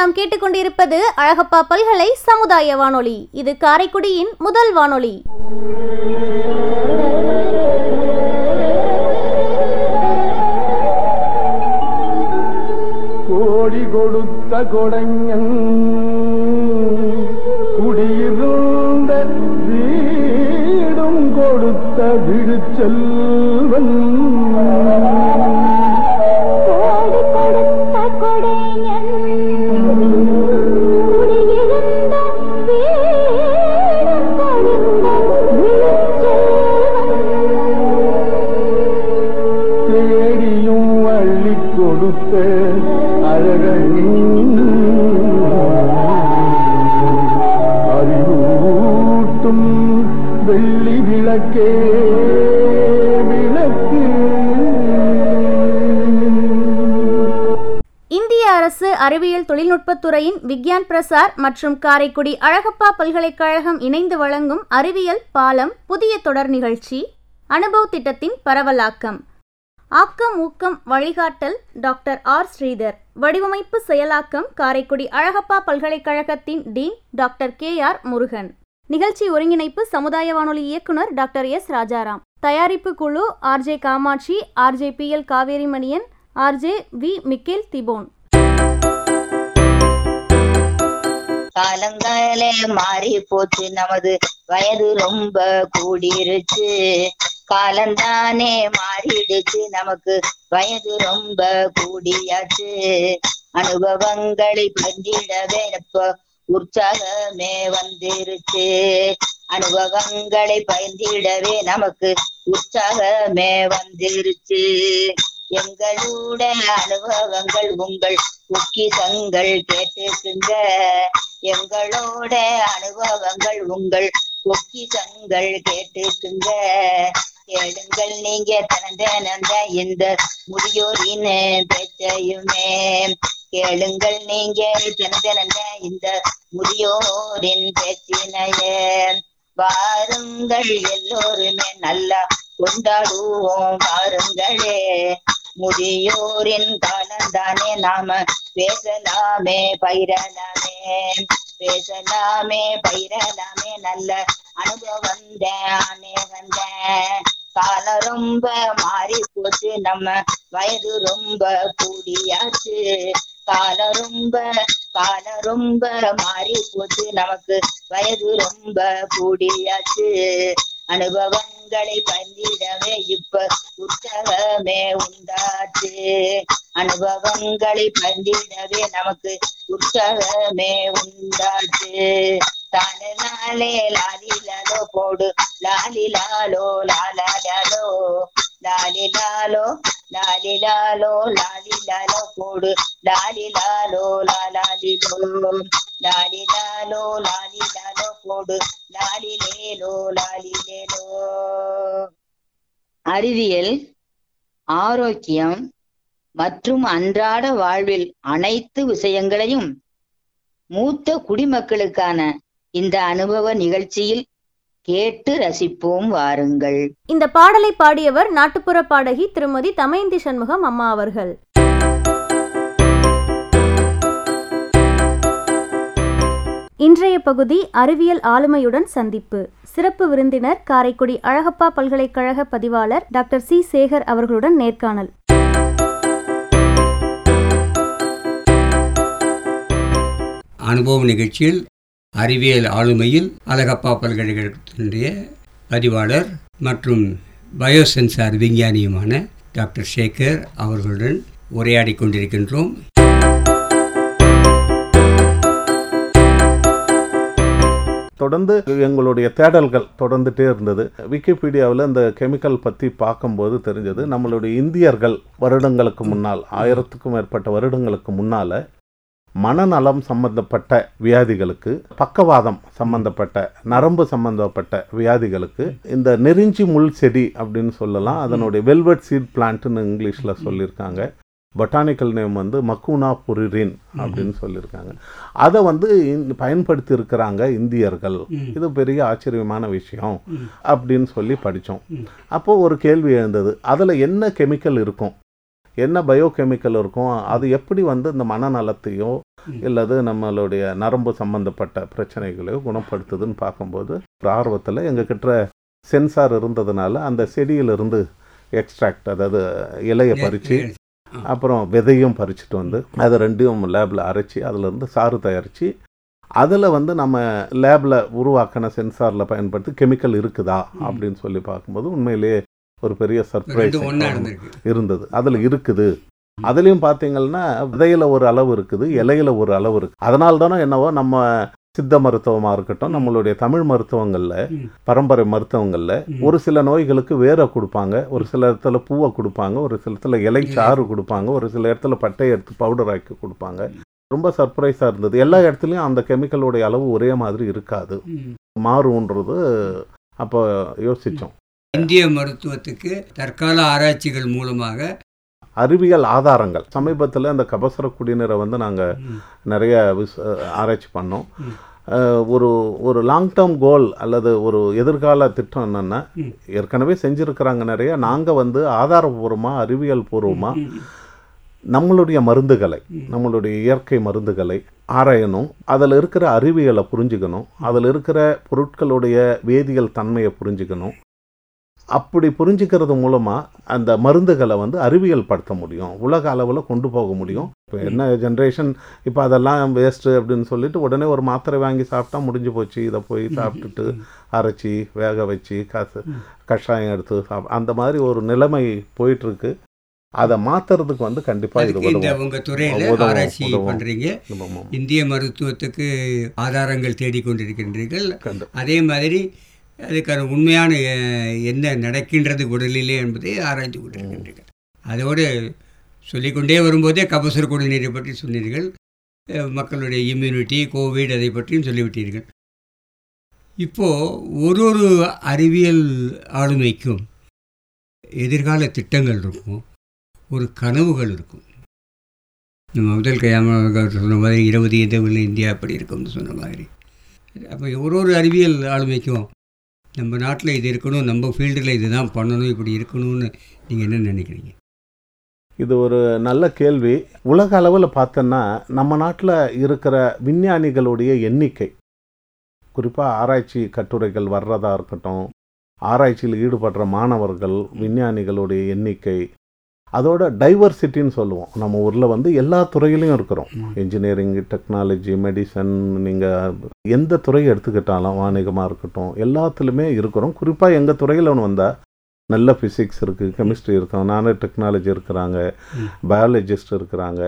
நாம் கேட்டுக்கொண்டிருப்பது அழகப்பா பல்கலை சமுதாய வானொலி. இது காரைக்குடியின் முதல் வானொலி. கோடி கொடுத்த கொடைஞன் குடியிருந்த வீடும் கொடுத்த விடுச்செல்வன். அறிவியல் தொழில்நுட்பத்துறையின் விக்யான் பிரசார் மற்றும் காரைக்குடி அழகப்பா பல்கலைக்கழகம் இணைந்து வழங்கும் அறிவியல் பாலம் புதிய தொடர் நிகழ்ச்சி அனுபவ் திட்டத்தின் பரவலாக்கம். ஆக்கம் ஊக்கம் வழிகாட்டல் டாக்டர் ஆர். ஸ்ரீதர். வடிவமைப்பு செயலாக்கம் காரைக்குடி அழகப்பா பல்கலைக்கழகத்தின் dean doctor K. R. Murugan. நிகழ்ச்சி ஒருங்கிணைப்பு சமுதாய வானொலி இயக்குனர் டாக்டர் எஸ். ராஜாராம். தயாரிப்பு குழு RJ Kamakshi RJ P. L. Kaverimanian RJ V. Michael திபோன். காலங்காலே மாறி போச்சு. நமது வயது ரொம்ப கூடிருச்சு. காலந்தானே மாறிடுச்சு. நமக்கு வயது ரொம்ப கூடியாச்சு. அனுபவங்களை பங்கிடவே இப்போ உற்சாகமே வந்துருச்சு. அனுபவங்களை பயந்திடவே நமக்கு உற்சாகமே வந்துருச்சு. எங்களோட அனுபவங்கள் உங்கள் பொக்கிசங்கள் கேட்டுக்குங்க எங்களோட அனுபவங்கள் உங்கள் பொக்கிசங்கள் கேட்டுக்குங்க கேளுங்கள் நீங்க தனந்த இந்த முதியோரின் பேச்சையுமே. கேளுங்கள் நீங்க தனந்த இந்த முதியோரின் பேச்சினையே. வாருங்கள் எல்லோருமே நல்லா கொண்டாடுவோம் வாருங்களே. முதியோரின் காலந்தானே நாம பேசலாமே பயிரலாமே. பேசலாமே பயிரலாமே. நல்ல அனுபவம் தானே வந்த காலம் ரொம்ப மாறி போச்சு நம்ம வயது ரொம்ப கூடியாச்சு. காலம் ரொம்ப காலம் ரொம்ப மாறி போச்சு நமக்கு வயது ரொம்ப கூடியாச்சு. அனுபவம் அனுபவங்களை பந்திடவே இப்ப உற்சாகமே உண்டாச்சு. அனுபவங்களை பந்திடவே நமக்கு உற்சாகமே உண்டாச்சு. தானே நாளே லாலிலாலோ போடு. லாலிலாலோ லாலாலோ லாலிலாலோ லாலிலாலோ லாலிலாலோ போடு. லாலிலாலோ லாலாலிலோ. லாலிலாலோ லாலிலாலோ போடு லாலிலேலோ லாலிலேலோ அறிவியல் ஆரோக்கியம் மற்றும் அன்றாட வாழ்வில் அனைத்து விஷயங்களையும் மூத்த குடிமக்களுக்கான இந்த அனுபவ நிகழ்ச்சியில் கேட்டு ரசிப்போம் வாருங்கள் இந்த பாடலை பாடியவர் நாட்டுப்புற பாடகி திருமதி தமயந்தி சண்முகம் அம்மா அவர்கள் இன்றைய பகுதி அறிவியல் ஆளுமையுடன் சந்திப்பு. சிறப்பு விருந்தினர் காரைக்குடி அழகப்பா பல்கலைக்கழக பதிவாளர் டாக்டர் சி. சேகர் அவர்களுடன் நேர்காணல். அனுபவ நிகழ்ச்சியில் அறிவியல் ஆளுமையில் அழகப்பா பல்கலைக்கழகத்தினுடைய பதிவாளர் மற்றும் பயோசென்சார் விஞ்ஞானியுமான டாக்டர் சேகர் அவர்களுடன் உரையாடி கொண்டிருக்கின்றோம். தொடர்ந்து எங்களுடைய தேடல்கள் தொடர்ந்துட்டே இருந்தது. விக்கிபீடியாவில் இந்த கெமிக்கல் பற்றி பார்க்கும்போது தெரிஞ்சது நம்மளுடைய இந்தியர்கள் வருடங்களுக்கு முன்னால் ஆயிரத்துக்கும் மேற்பட்ட வருடங்களுக்கு முன்னால் மனநலம் சம்பந்தப்பட்ட வியாதிகளுக்கு பக்கவாதம் சம்பந்தப்பட்ட நரம்பு சம்பந்தப்பட்ட வியாதிகளுக்கு இந்த நெருஞ்சி முள் செடி அப்படின்னு சொல்லலாம் அதனுடைய வெல்வெட் சீட் பிளான்ட்னு இங்கிலீஷில் சொல்லியிருக்காங்க. பொட்டானிக்கல் நேம் வந்து மக்கூனா புரிரின் அப்படின்னு சொல்லியிருக்காங்க. அதை வந்து பயன்படுத்தி இருக்கிறாங்க இந்தியர்கள். இது பெரிய ஆச்சரியமான விஷயம் அப்படின்னு சொல்லி படித்தோம். அப்போ ஒரு கேள்வி எழுந்தது அதில் என்ன கெமிக்கல் இருக்கும்? என்ன பயோகெமிக்கல் இருக்கும்? அது எப்படி வந்து இந்த மனநலத்தையோ. இல்லது நம்மளுடைய நரம்பு சம்பந்தப்பட்ட பிரச்சனைகளையோ குணப்படுத்துதுன்னு பார்க்கும்போது ஆர்வத்தில் எங்ககிட்ட சென்சார் இருந்ததுனால அந்த செடியிலிருந்து எக்ஸ்ட்ராக்ட் அதாவது இலையை பறித்து அப்புறம் விதையும் பறிச்சுட்டு வந்து அதை ரெண்டையும் லேபில் அரைச்சி அதிலிருந்து சாறு தயாரித்து அதில் வந்து நம்ம லேபில் உருவாக்கின சென்சாரில் பயன்படுத்தி கெமிக்கல் இருக்குதா. அப்படின்னு சொல்லி பார்க்கும்போது உண்மையிலேயே ஒரு பெரிய சர்ப்ரைஸ் இருந்தது. அதில் இருக்குது. அதுலேயும் பார்த்தீங்கன்னா விதையில ஒரு அளவு இருக்குது இலையில ஒரு அளவு இருக்கு. அதனால தானே என்னவோ நம்ம சித்த மருத்துவமாக இருக்கட்டும் நம்மளுடைய தமிழ் மருத்துவங்களில். பரம்பரை மருத்துவங்களில். ஒரு சில நோய்களுக்கு வேரை கொடுப்பாங்க. ஒரு சில இடத்துல பூவை கொடுப்பாங்க. ஒரு சில இடத்துல இலை சாறு கொடுப்பாங்க. ஒரு சில இடத்துல பட்டையை எடுத்து பவுடர் ஆக்கி கொடுப்பாங்க. ரொம்ப சர்ப்ரைஸாக இருந்தது. எல்லா இடத்துலையும் அந்த கெமிக்கலோடைய அளவு ஒரே மாதிரி இருக்காது. மாறுன்றது அப்போ யோசித்தோம் இந்திய மருத்துவத்துக்கு தற்கால ஆராய்ச்சிகள் மூலமாக அறிவியல் ஆதாரங்கள். சமீபத்தில் அந்த கபசர குடிநீரை வந்து நாங்கள் நிறைய விஸ் ஆராய்ச்சி பண்ணோம். ஒரு ஒரு லாங் டேர்ம் கோல் அல்லது ஒரு எதிர்கால திட்டம் என்னென்னா ஏற்கனவே செஞ்சுருக்கிறாங்க நிறைய. நாங்கள் வந்து ஆதாரபூர்வமாக அறிவியல் பூர்வமாக நம்மளுடைய மருந்துகளை நம்மளுடைய இயற்கை மருந்துகளை ஆராயணும். அதில் இருக்கிற அறிவியலை புரிஞ்சுக்கணும். அதில் இருக்கிற பொருட்களுடைய வேதியியல் தன்மையை புரிஞ்சுக்கணும். அப்படி புரிஞ்சுக்கிறது மூலமாக அந்த மருந்துகளை வந்து அறிவியல் படுத்த முடியும். உலக அளவில் கொண்டு போக முடியும். இப்போ என்ன ஜென்ரேஷன் இப்போ அதெல்லாம் வேஸ்ட்டு அப்படின்னு சொல்லிட்டு உடனே ஒரு மாத்திரை வாங்கி சாப்பிட்டா முடிஞ்சு போச்சு. இதை போய் சாப்பிட்டுட்டு அரைச்சி வேக வச்சு காசு. கஷாயம் எடுத்து சாப் அந்த மாதிரி ஒரு நிலைமை போயிட்டுருக்கு. அதை மாற்றுறதுக்கு வந்து கண்டிப்பாக இந்த உதவும். உங்க துறையில ஆராய்ச்சி ஆமாம். இந்திய மருத்துவத்துக்கு ஆதாரங்கள் தேடிக்கொண்டிருக்கின்றீர்கள். கண்டு அதே மாதிரி அதுக்கான உண்மையான என்ன நடக்கின்றது உடலிலே என்பதை ஆராய்ந்து கொண்டிருக்கின்றீர்கள். அதோடு சொல்லிக்கொண்டே வரும்போதே கபசுர குடிநீரை பற்றி சொன்னீர்கள். மக்களுடைய இம்யூனிட்டி கோவிட் அதை பற்றியும் சொல்லிவிட்டீர்கள். இப்போது ஒரு ஒரு அறிவியல் ஆளுமைக்கும் எதிர்கால திட்டங்கள் இருக்கும் ஒரு கனவுகள் இருக்கும். நம்ம முதல் கையாமல் சொன்ன மாதிரி இருபது எதுவில் இந்தியா அப்படி இருக்கும்னு சொன்ன மாதிரி. அப்போ ஒரு ஒரு அறிவியல் ஆளுமைக்கும் நம்ம நாட்டில் இது இருக்கணும் நம்ம ஃபீல்டில் இதுதான் பண்ணணும் இப்படி இருக்கணும்னு நீங்கள் என்ன நினைக்கிறீங்க? இது ஒரு நல்ல கேள்வி. உலக அளவில் பார்த்தோன்னா நம்ம நாட்டில் இருக்கிற விஞ்ஞானிகளுடைய எண்ணிக்கை குறிப்பாக ஆராய்ச்சி கட்டுரைகள் வர்றதா இருக்கட்டும் ஆராய்ச்சியில் ஈடுபடுற மாணவர்கள் விஞ்ஞானிகளுடைய எண்ணிக்கை அதோட டைவர்சிட்டின்னு சொல்லுவோம். நம்ம ஊரில் வந்து எல்லா துறையிலையும் இருக்கிறோம். இன்ஜினியரிங் டெக்னாலஜி மெடிசன் நீங்கள் எந்த துறையை எடுத்துக்கிட்டாலும் வாணிகமாக இருக்கட்டும் எல்லாத்துலேயுமே இருக்கிறோம். குறிப்பாக எங்கள் துறையில் ஒன்று வந்தால் நல்ல ஃபிசிக்ஸ் இருக்குது கெமிஸ்ட்ரி இருக்கும் நானோ டெக்னாலஜி இருக்கிறாங்க. பயாலஜிஸ்ட் இருக்கிறாங்க.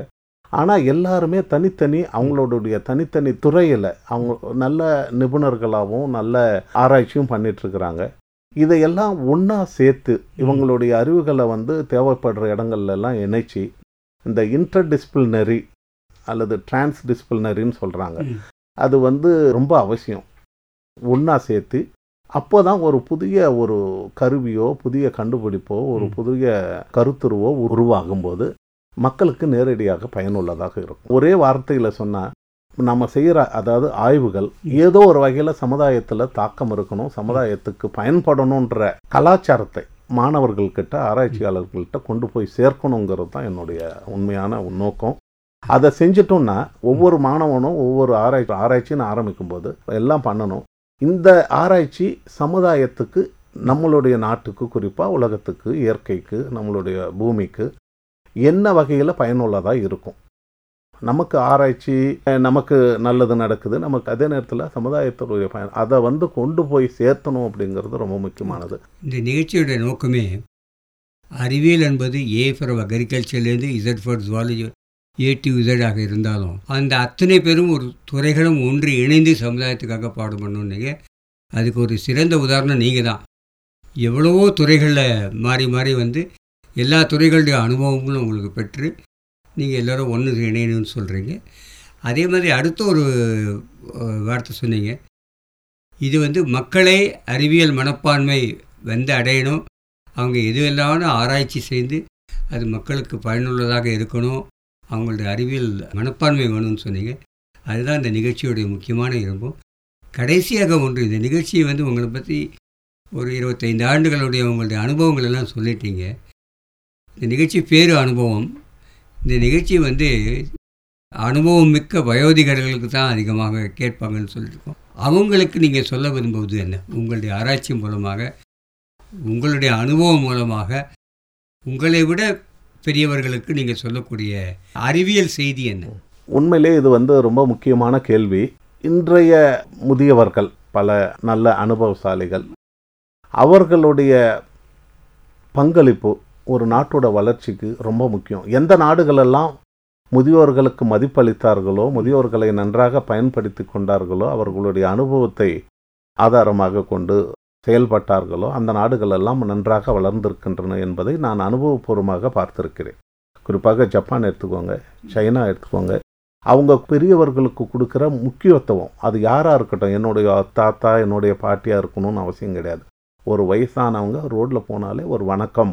ஆனால் எல்லாருமே தனித்தனி அவங்களுடைய தனித்தனி துறையில் அவங்க நல்ல நிபுணர்களாகவும் நல்ல ஆராய்ச்சியும் பண்ணிட்டு இருக்கிறாங்க. இதையெல்லாம் ஒன்றா சேர்த்து இவங்களுடைய அறிவுகளை வந்து தேவைப்படுற இடங்கள்ல எல்லாம் இணைச்சி இந்த இன்டர்டிசிப்ளினரி அல்லது டிரான்ஸ்டிசிப்ளினரின்னு சொல்கிறாங்க ம். அது வந்து ரொம்ப அவசியம் ஒன்றா சேர்த்து அப்போ தான் ஒரு புதிய ஒரு கருவியோ புதிய கண்டுபிடிப்போ ஒரு. புதிய கருத்துருவோ உருவாகும்போது மக்களுக்கு நேரடியாக பயனுள்ளதாக இருக்கும் ஒரே வார்த்தையில் சொன்னால் நம்ம செய்கிற அதாவது ஆய்வுகள் ஏதோ ஒரு வகையில் சமுதாயத்தில் தாக்கம் இருக்கணும் சமுதாயத்துக்கு பயன்படணுன்ற கலாச்சாரத்தை மாணவர்கள்கிட்ட ஆராய்ச்சியாளர்கள்கிட்ட கொண்டு போய் சேர்க்கணுங்கிறது தான் என்னுடைய உண்மையான நோக்கம். அதை செஞ்சிட்டோம்னா ஒவ்வொரு மாணவனும் ஒவ்வொரு ஆராய்ச்சி ஆராய்ச்சின்னு ஆரம்பிக்கும் போது எல்லாம் பண்ணணும். இந்த ஆராய்ச்சி சமுதாயத்துக்கு நம்மளுடைய நாட்டுக்கு குறிப்பாக உலகத்துக்கு இயற்கைக்கு நம்மளுடைய பூமிக்கு என்ன வகையில் பயனுள்ளதாக இருக்கும்? நமக்கு ஆராய்ச்சி நமக்கு நல்லது நடக்குது. நமக்கு அதே நேரத்தில் சமுதாயத்துடைய பயன் அதை வந்து கொண்டு போய் சேர்த்தணும் அப்படிங்கிறது ரொம்ப முக்கியமானது. இந்த நிகழ்ச்சியோட நோக்கமே அறிவியல் என்பது A for அக்ரிகல்ச்சர்லேருந்து Z for zoology A to இசடாக இருந்தாலும் அந்த அத்தனை பேரும் ஒரு துறைகளும் ஒன்று இணைந்து சமுதாயத்துக்காக பாடுபடணுன்னீங்க அதுக்கு ஒரு சிறந்த உதாரணம் நீங்கள் தான் எவ்வளவோ துறைகளில் மாறி மாறி வந்து எல்லா துறைகளுடைய அனுபவங்களும் உங்களுக்கு பெற்று நீங்கள் எல்லோரும் ஒன்று இணையணும்னு சொல்கிறீங்க அதே மாதிரி அடுத்த ஒரு வார்த்தை சொன்னீங்க. இது வந்து மக்களை அறிவியல் மனப்பான்மை வந்து அடையணும். அவங்க எதுவெல்லாம் ஆராய்ச்சி செய்து அது மக்களுக்கு பயனுள்ளதாக இருக்கணும். அவங்களுடைய அறிவியல் மனப்பான்மை வேணும்னு சொன்னீங்க. அதுதான் இந்த நிகழ்ச்சியுடைய முக்கியமான இரும்பும் கடைசியாக ஒன்று இந்த நிகழ்ச்சியை வந்து உங்களை பற்றி ஒரு இருபத்தைந்து ஆண்டுகளுடைய உங்களுடைய அனுபவங்கள் எல்லாம் சொல்லிட்டீங்க. இந்த நிகழ்ச்சி பேர் அனுபவம். இந்த நிகழ்ச்சி வந்து அனுபவம் மிக்க வயோதிகர்களுக்கு தான் அதிகமாக கேட்பாங்கன்னு சொல்லியிருக்கோம். அவங்களுக்கு நீங்கள் சொல்ல விரும்புவது என்ன? உங்களுடைய ஆராய்ச்சி மூலமாக உங்களுடைய அனுபவம் மூலமாக உங்களை விட பெரியவர்களுக்கு நீங்கள் சொல்லக்கூடிய அறிவியல் செய்தி என்ன? உண்மையிலே இது வந்து ரொம்ப முக்கியமான கேள்வி. இன்றைய முதியவர்கள் பல நல்ல அனுபவசாலிகள் அவர்களுடைய பங்களிப்பு ஒரு நாட்டோட வளர்ச்சிக்கு ரொம்ப முக்கியம். எந்த நாடுகளெல்லாம் முதியோர்களுக்கு மதிப்பளித்தார்களோ முதியோர்களை நன்றாக பயன்படுத்தி கொண்டார்களோ அவர்களுடைய அனுபவத்தை ஆதாரமாக கொண்டு செயல்பட்டார்களோ அந்த நாடுகளெல்லாம் நன்றாக வளர்ந்திருக்கின்றன என்பதை நான் அனுபவபூர்வமாக பார்த்திருக்கிறேன். குறிப்பாக ஜப்பான் எடுத்துக்கோங்க சைனா எடுத்துக்கோங்க. அவங்க பெரியவர்களுக்கு கொடுக்குற முக்கியத்துவம் அது யாராக இருக்கட்டும் என்னுடைய தாத்தா என்னுடைய பாட்டியாக இருக்கணும்னு அவசியம் கிடையாது. ஒரு வயசானவங்க ரோட்டில் போனாலே ஒரு வணக்கம்.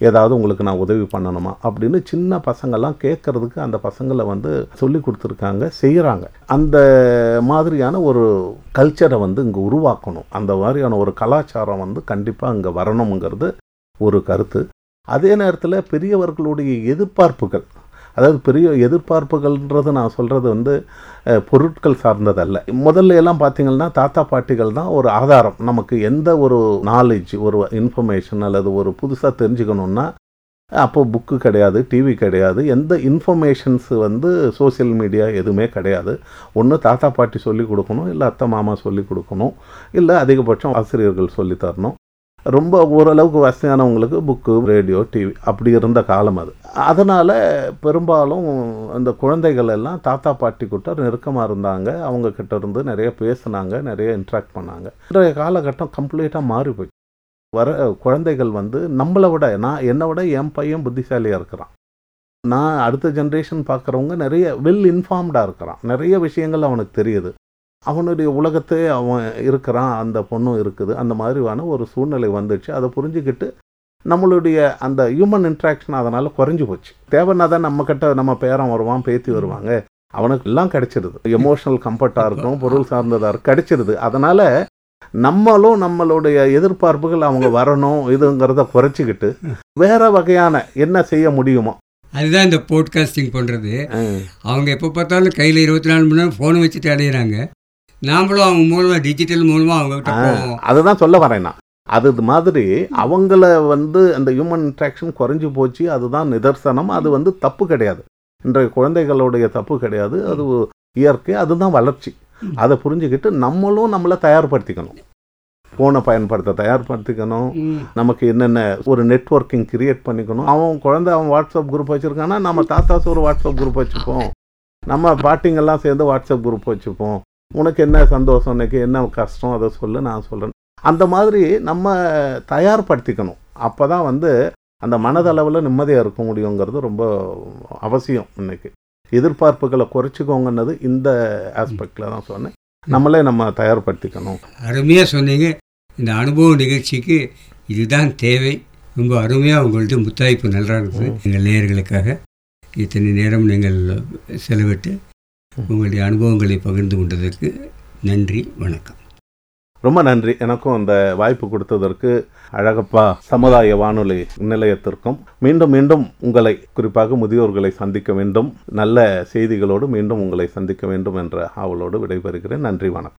ஏதாவது உங்களுக்கு நான் உதவி பண்ணணுமா? அப்படின்னு சின்ன பசங்கள்லாம் கேட்கறதுக்கு அந்த பசங்களை வந்து சொல்லி கொடுத்துருக்காங்க செய்கிறாங்க அந்த மாதிரியான ஒரு கல்ச்சரை வந்து இங்கே உருவாக்கணும். அந்த மாதிரியான ஒரு கலாச்சாரம் வந்து கண்டிப்பாக இங்கே வரணுங்கிறது ஒரு கருத்து. அதே நேரத்தில் பெரியவர்களுடைய எதிர்பார்ப்புகள் அதாவது பெரிய எதிர்பார்ப்புகள்ன்றது நான் சொல்கிறது வந்து பொருட்கள் சார்ந்ததல்ல. முதல்ல எல்லாம் பார்த்தீங்கன்னா தாத்தா பாட்டிகள் தான் ஒரு ஆதாரம். நமக்கு எந்த ஒரு நாலேஜ் ஒரு இன்ஃபர்மேஷன் அல்லது ஒரு புதுசாக தெரிஞ்சுக்கணுன்னா அப்போ புக்கு கிடையாது டிவி கிடையாது. எந்த இன்ஃபர்மேஷன்ஸ் வந்து சோஷியல் மீடியா எதுவுமே கிடையாது. ஒன்று தாத்தா பாட்டி சொல்லி கொடுக்கணும் இல்லை அத்தை மாமா சொல்லி கொடுக்கணும் இல்லை அதிகபட்சம் ஆசிரியர்கள் சொல்லித்தரணும் ரொம்ப ஓரளவுக்கு வசதியானவங்களுக்கு புக்கு ரேடியோ டிவி அப்படி இருந்த காலம் அது. அதனால் பெரும்பாலும் அந்த குழந்தைகள் எல்லாம் தாத்தா பாட்டி கிட்ட நெருக்கமாக இருந்தாங்க. அவங்க கிட்ட இருந்து நிறைய பேசுனாங்க நிறைய இன்ட்ராக்ட் பண்ணாங்க. இன்றைய காலகட்டம் கம்ப்ளீட்டாக மாறி போய் வர குழந்தைகள் வந்து நம்மளை விட நான் என்னை விட என் பையன் புத்திசாலியாக இருக்கிறான். நான் அடுத்த ஜென்ரேஷன் பார்க்குறவங்க நிறைய வெல் இன்ஃபார்ம்டாக இருக்கிறான். நிறைய விஷயங்கள் அவனுக்கு தெரியுது. அவனுடைய உலகத்தே அவன் இருக்கிறான் அந்த பொண்ணும் இருக்குது. அந்த மாதிரியான ஒரு சூழ்நிலை வந்துச்சு. அதை புரிஞ்சுக்கிட்டு நம்மளுடைய அந்த ஹியூமன் இன்ட்ராக்ஷன் அதனால் குறைஞ்சி போச்சு. தேவைன்னா தான் நம்ம கிட்ட நம்ம பேரன் வருவான் பேத்தி வருவாங்க. அவனுக்கு எல்லாம் கிடைச்சிருது. எமோஷனல் கம்ஃபர்ட்டாக இருக்கும் பொருள் சார்ந்ததாக இருக்கும் கிடைச்சிருது. அதனால் நம்மளும் நம்மளுடைய எதிர்பார்ப்புகள் அவங்க வரணும் இதுங்கிறத குறைச்சிக்கிட்டு வேற வகையான என்ன செய்ய முடியுமோ. அதுதான் இந்த போட்காஸ்டிங் பண்ணுறது அவங்க எப்போ பார்த்தாலும் கையில் இருபத்தி நாலு மணி நேரம் ஃபோனை வச்சுட்டு அடையிறாங்க நாமளும் அவங்க மூலமாக டிஜிட்டல் மூலமாக அவங்ககிட்ட போவோம். அதுதான் சொல்ல வரேன் நான். அது மாதிரி அவங்கள வந்து அந்த ஹியூமன் இன்ட்ராக்ஷன் குறைஞ்சு போச்சு அதுதான் நிதர்சனம். அது வந்து தப்பு கிடையாது. இன்றைய குழந்தைகளுடைய தப்பு கிடையாது. அது இயற்கை அதுதான் வளர்ச்சி. அதை புரிஞ்சுக்கிட்டு நம்மளும் நம்மளை தயார்படுத்திக்கணும். ஃபோனை பயன்படுத்த தயார்படுத்திக்கணும். நமக்கு என்னென்ன ஒரு நெட்வொர்க்கிங் கிரியேட் பண்ணிக்கணும். அவன் குழந்தை அவன் வாட்ஸ்அப் குரூப் வச்சுருக்கான்னா நம்ம தாத்தாஸ் ஒரு வாட்ஸ்அப் குரூப் வச்சுப்போம். நம்ம பாட்டிங்கெல்லாம் சேர்ந்து வாட்ஸ்அப் குரூப் வச்சுப்போம். உனக்கு என்ன சந்தோஷம் இன்னைக்கு என்ன கஷ்டம் அதை சொல்லு நான் சொல்கிறேன் அந்த மாதிரி நம்ம தயார்படுத்திக்கணும். அப்போ தான் வந்து அந்த மனதளவில் நிம்மதியாக இருக்க முடியுங்கிறது ரொம்ப அவசியம் இன்னைக்கு. எதிர்பார்ப்புகளை குறைச்சிக்கோங்கன்னது இந்த ஆஸ்பெக்டில் தான் சொன்னேன். நம்மளே நம்ம தயார்படுத்திக்கணும். அருமையாக சொன்னீங்க. இந்த அனுபவ நிகழ்ச்சிக்கு இதுதான் தேவை. ரொம்ப அருமையாக உங்கள்ட்ட முத்தாய்ப்பு நல்லா இருக்குது எங்கள் நேயர்களுக்காக. இத்தனை நேரம் நீங்கள் செலவிட்டு உங்களுடைய அனுபவங்களை பகிர்ந்து கொண்டதற்கு நன்றி வணக்கம். ரொம்ப நன்றி. எனக்கும் அந்த வாய்ப்பு கொடுத்ததற்கு அழகப்பா சமுதாய வானொலி நிலையத்திற்கும் மீண்டும் மீண்டும் உங்களை குறிப்பாக முதியோர்களை சந்திக்க வேண்டும். நல்ல செய்திகளோடு மீண்டும் உங்களை சந்திக்க வேண்டும் என்ற ஆவலோடு விடைபெறுகிறேன். நன்றி வணக்கம்.